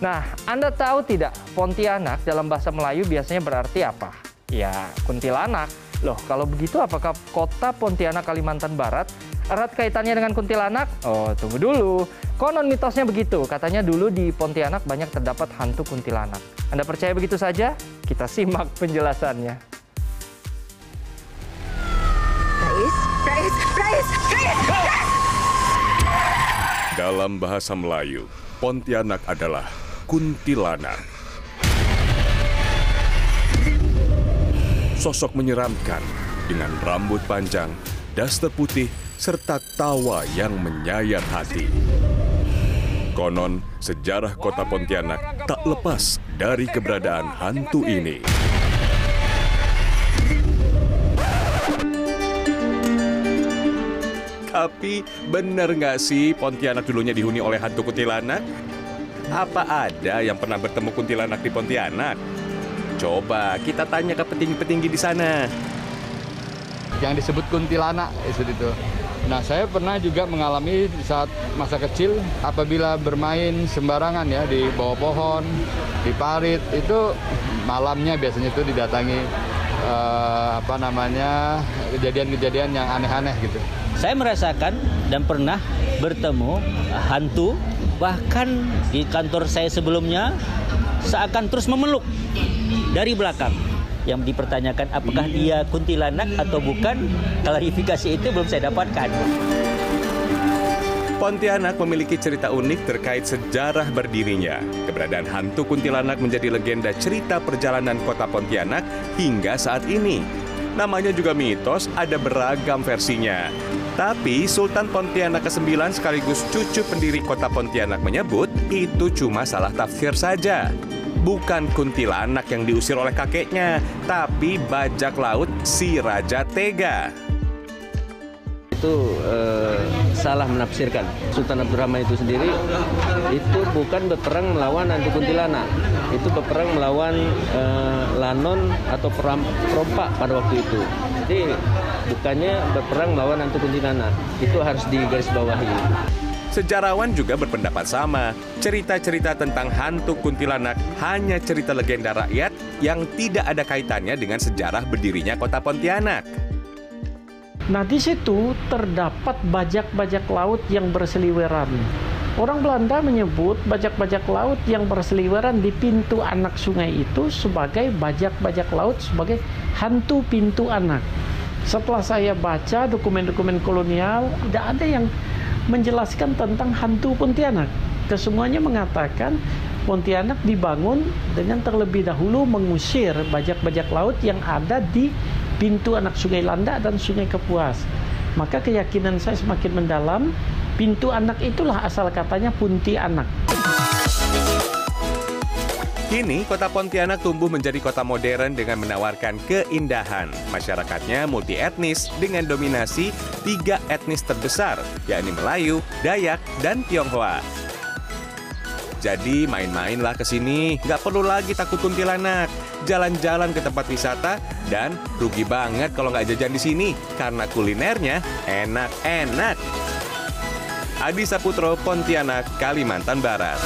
Nah, Anda tahu tidak, Pontianak dalam bahasa Melayu biasanya berarti apa? Ya, kuntilanak. Loh, kalau begitu apakah kota Pontianak Kalimantan Barat erat kaitannya dengan kuntilanak? Oh, tunggu dulu. Konon mitosnya begitu. Katanya dulu di Pontianak banyak terdapat hantu kuntilanak. Anda percaya begitu saja? Kita simak penjelasannya. Rais, Rais, Rais, Rais. Dalam bahasa Melayu, Pontianak adalah kuntilanak. Sosok menyeramkan dengan rambut panjang, daster putih, serta tawa yang menyayat hati. Konon, sejarah kota Pontianak tak lepas dari keberadaan hantu ini. Tapi benar nggak sih Pontianak dulunya dihuni oleh hantu kuntilanak? Apa ada yang pernah bertemu kuntilanak di Pontianak? Coba kita tanya ke petinggi-petinggi di sana. Yang disebut kuntilanak itu itu. Nah, saya pernah juga mengalami saat masa kecil apabila bermain sembarangan ya di bawah pohon, di parit itu malamnya biasanya itu didatangi eh, apa namanya kejadian-kejadian yang aneh-aneh gitu. Saya merasakan dan pernah bertemu hantu bahkan di kantor saya sebelumnya seakan terus memeluk dari belakang yang dipertanyakan apakah dia kuntilanak atau bukan klarifikasi itu belum saya dapatkan. Pontianak memiliki cerita unik terkait sejarah berdirinya. Keberadaan hantu kuntilanak menjadi legenda cerita perjalanan kota Pontianak hingga saat ini. Namanya juga mitos, ada beragam versinya. Tapi Sultan Pontianak ke-9 sekaligus cucu pendiri kota Pontianak menyebut itu cuma salah tafsir saja. Bukan kuntilanak yang diusir oleh kakeknya, tapi bajak laut si Raja Tega. Itu eh, salah menafsirkan. Sultan Abdurrahman itu sendiri itu bukan berperang melawan hantu kuntilanak. Itu berperang melawan eh, lanon atau perompak pada waktu itu. Jadi bukannya berperang melawan hantu kuntilanak. Itu harus digarisbawahi. Sejarawan juga berpendapat sama. Cerita-cerita tentang hantu kuntilanak hanya cerita legenda rakyat yang tidak ada kaitannya dengan sejarah berdirinya kota Pontianak. Nah, di situ terdapat bajak-bajak laut yang berseliweran. Orang Belanda menyebut bajak-bajak laut yang berseliweran di pintu anak sungai itu sebagai bajak-bajak laut sebagai hantu pintu anak. Setelah saya baca dokumen-dokumen kolonial, tidak ada yang menjelaskan tentang hantu Pontianak. Kesemuanya mengatakan Pontianak dibangun dengan terlebih dahulu mengusir bajak-bajak laut yang ada di pintu anak sungai Landak dan sungai Kepuas. Maka keyakinan saya semakin mendalam, pintu anak itulah asal katanya punti anak. Kini, kota Pontianak tumbuh menjadi kota modern dengan menawarkan keindahan. Masyarakatnya multi etnis dengan dominasi tiga etnis terbesar, yakni Melayu, Dayak, dan Tionghoa. Jadi main-mainlah ke sini, nggak perlu lagi takut kuntilanak. Jalan-jalan ke tempat wisata dan rugi banget kalau nggak jajan di sini karena kulinernya enak-enak. Adi Saputro, Pontianak, Kalimantan Barat.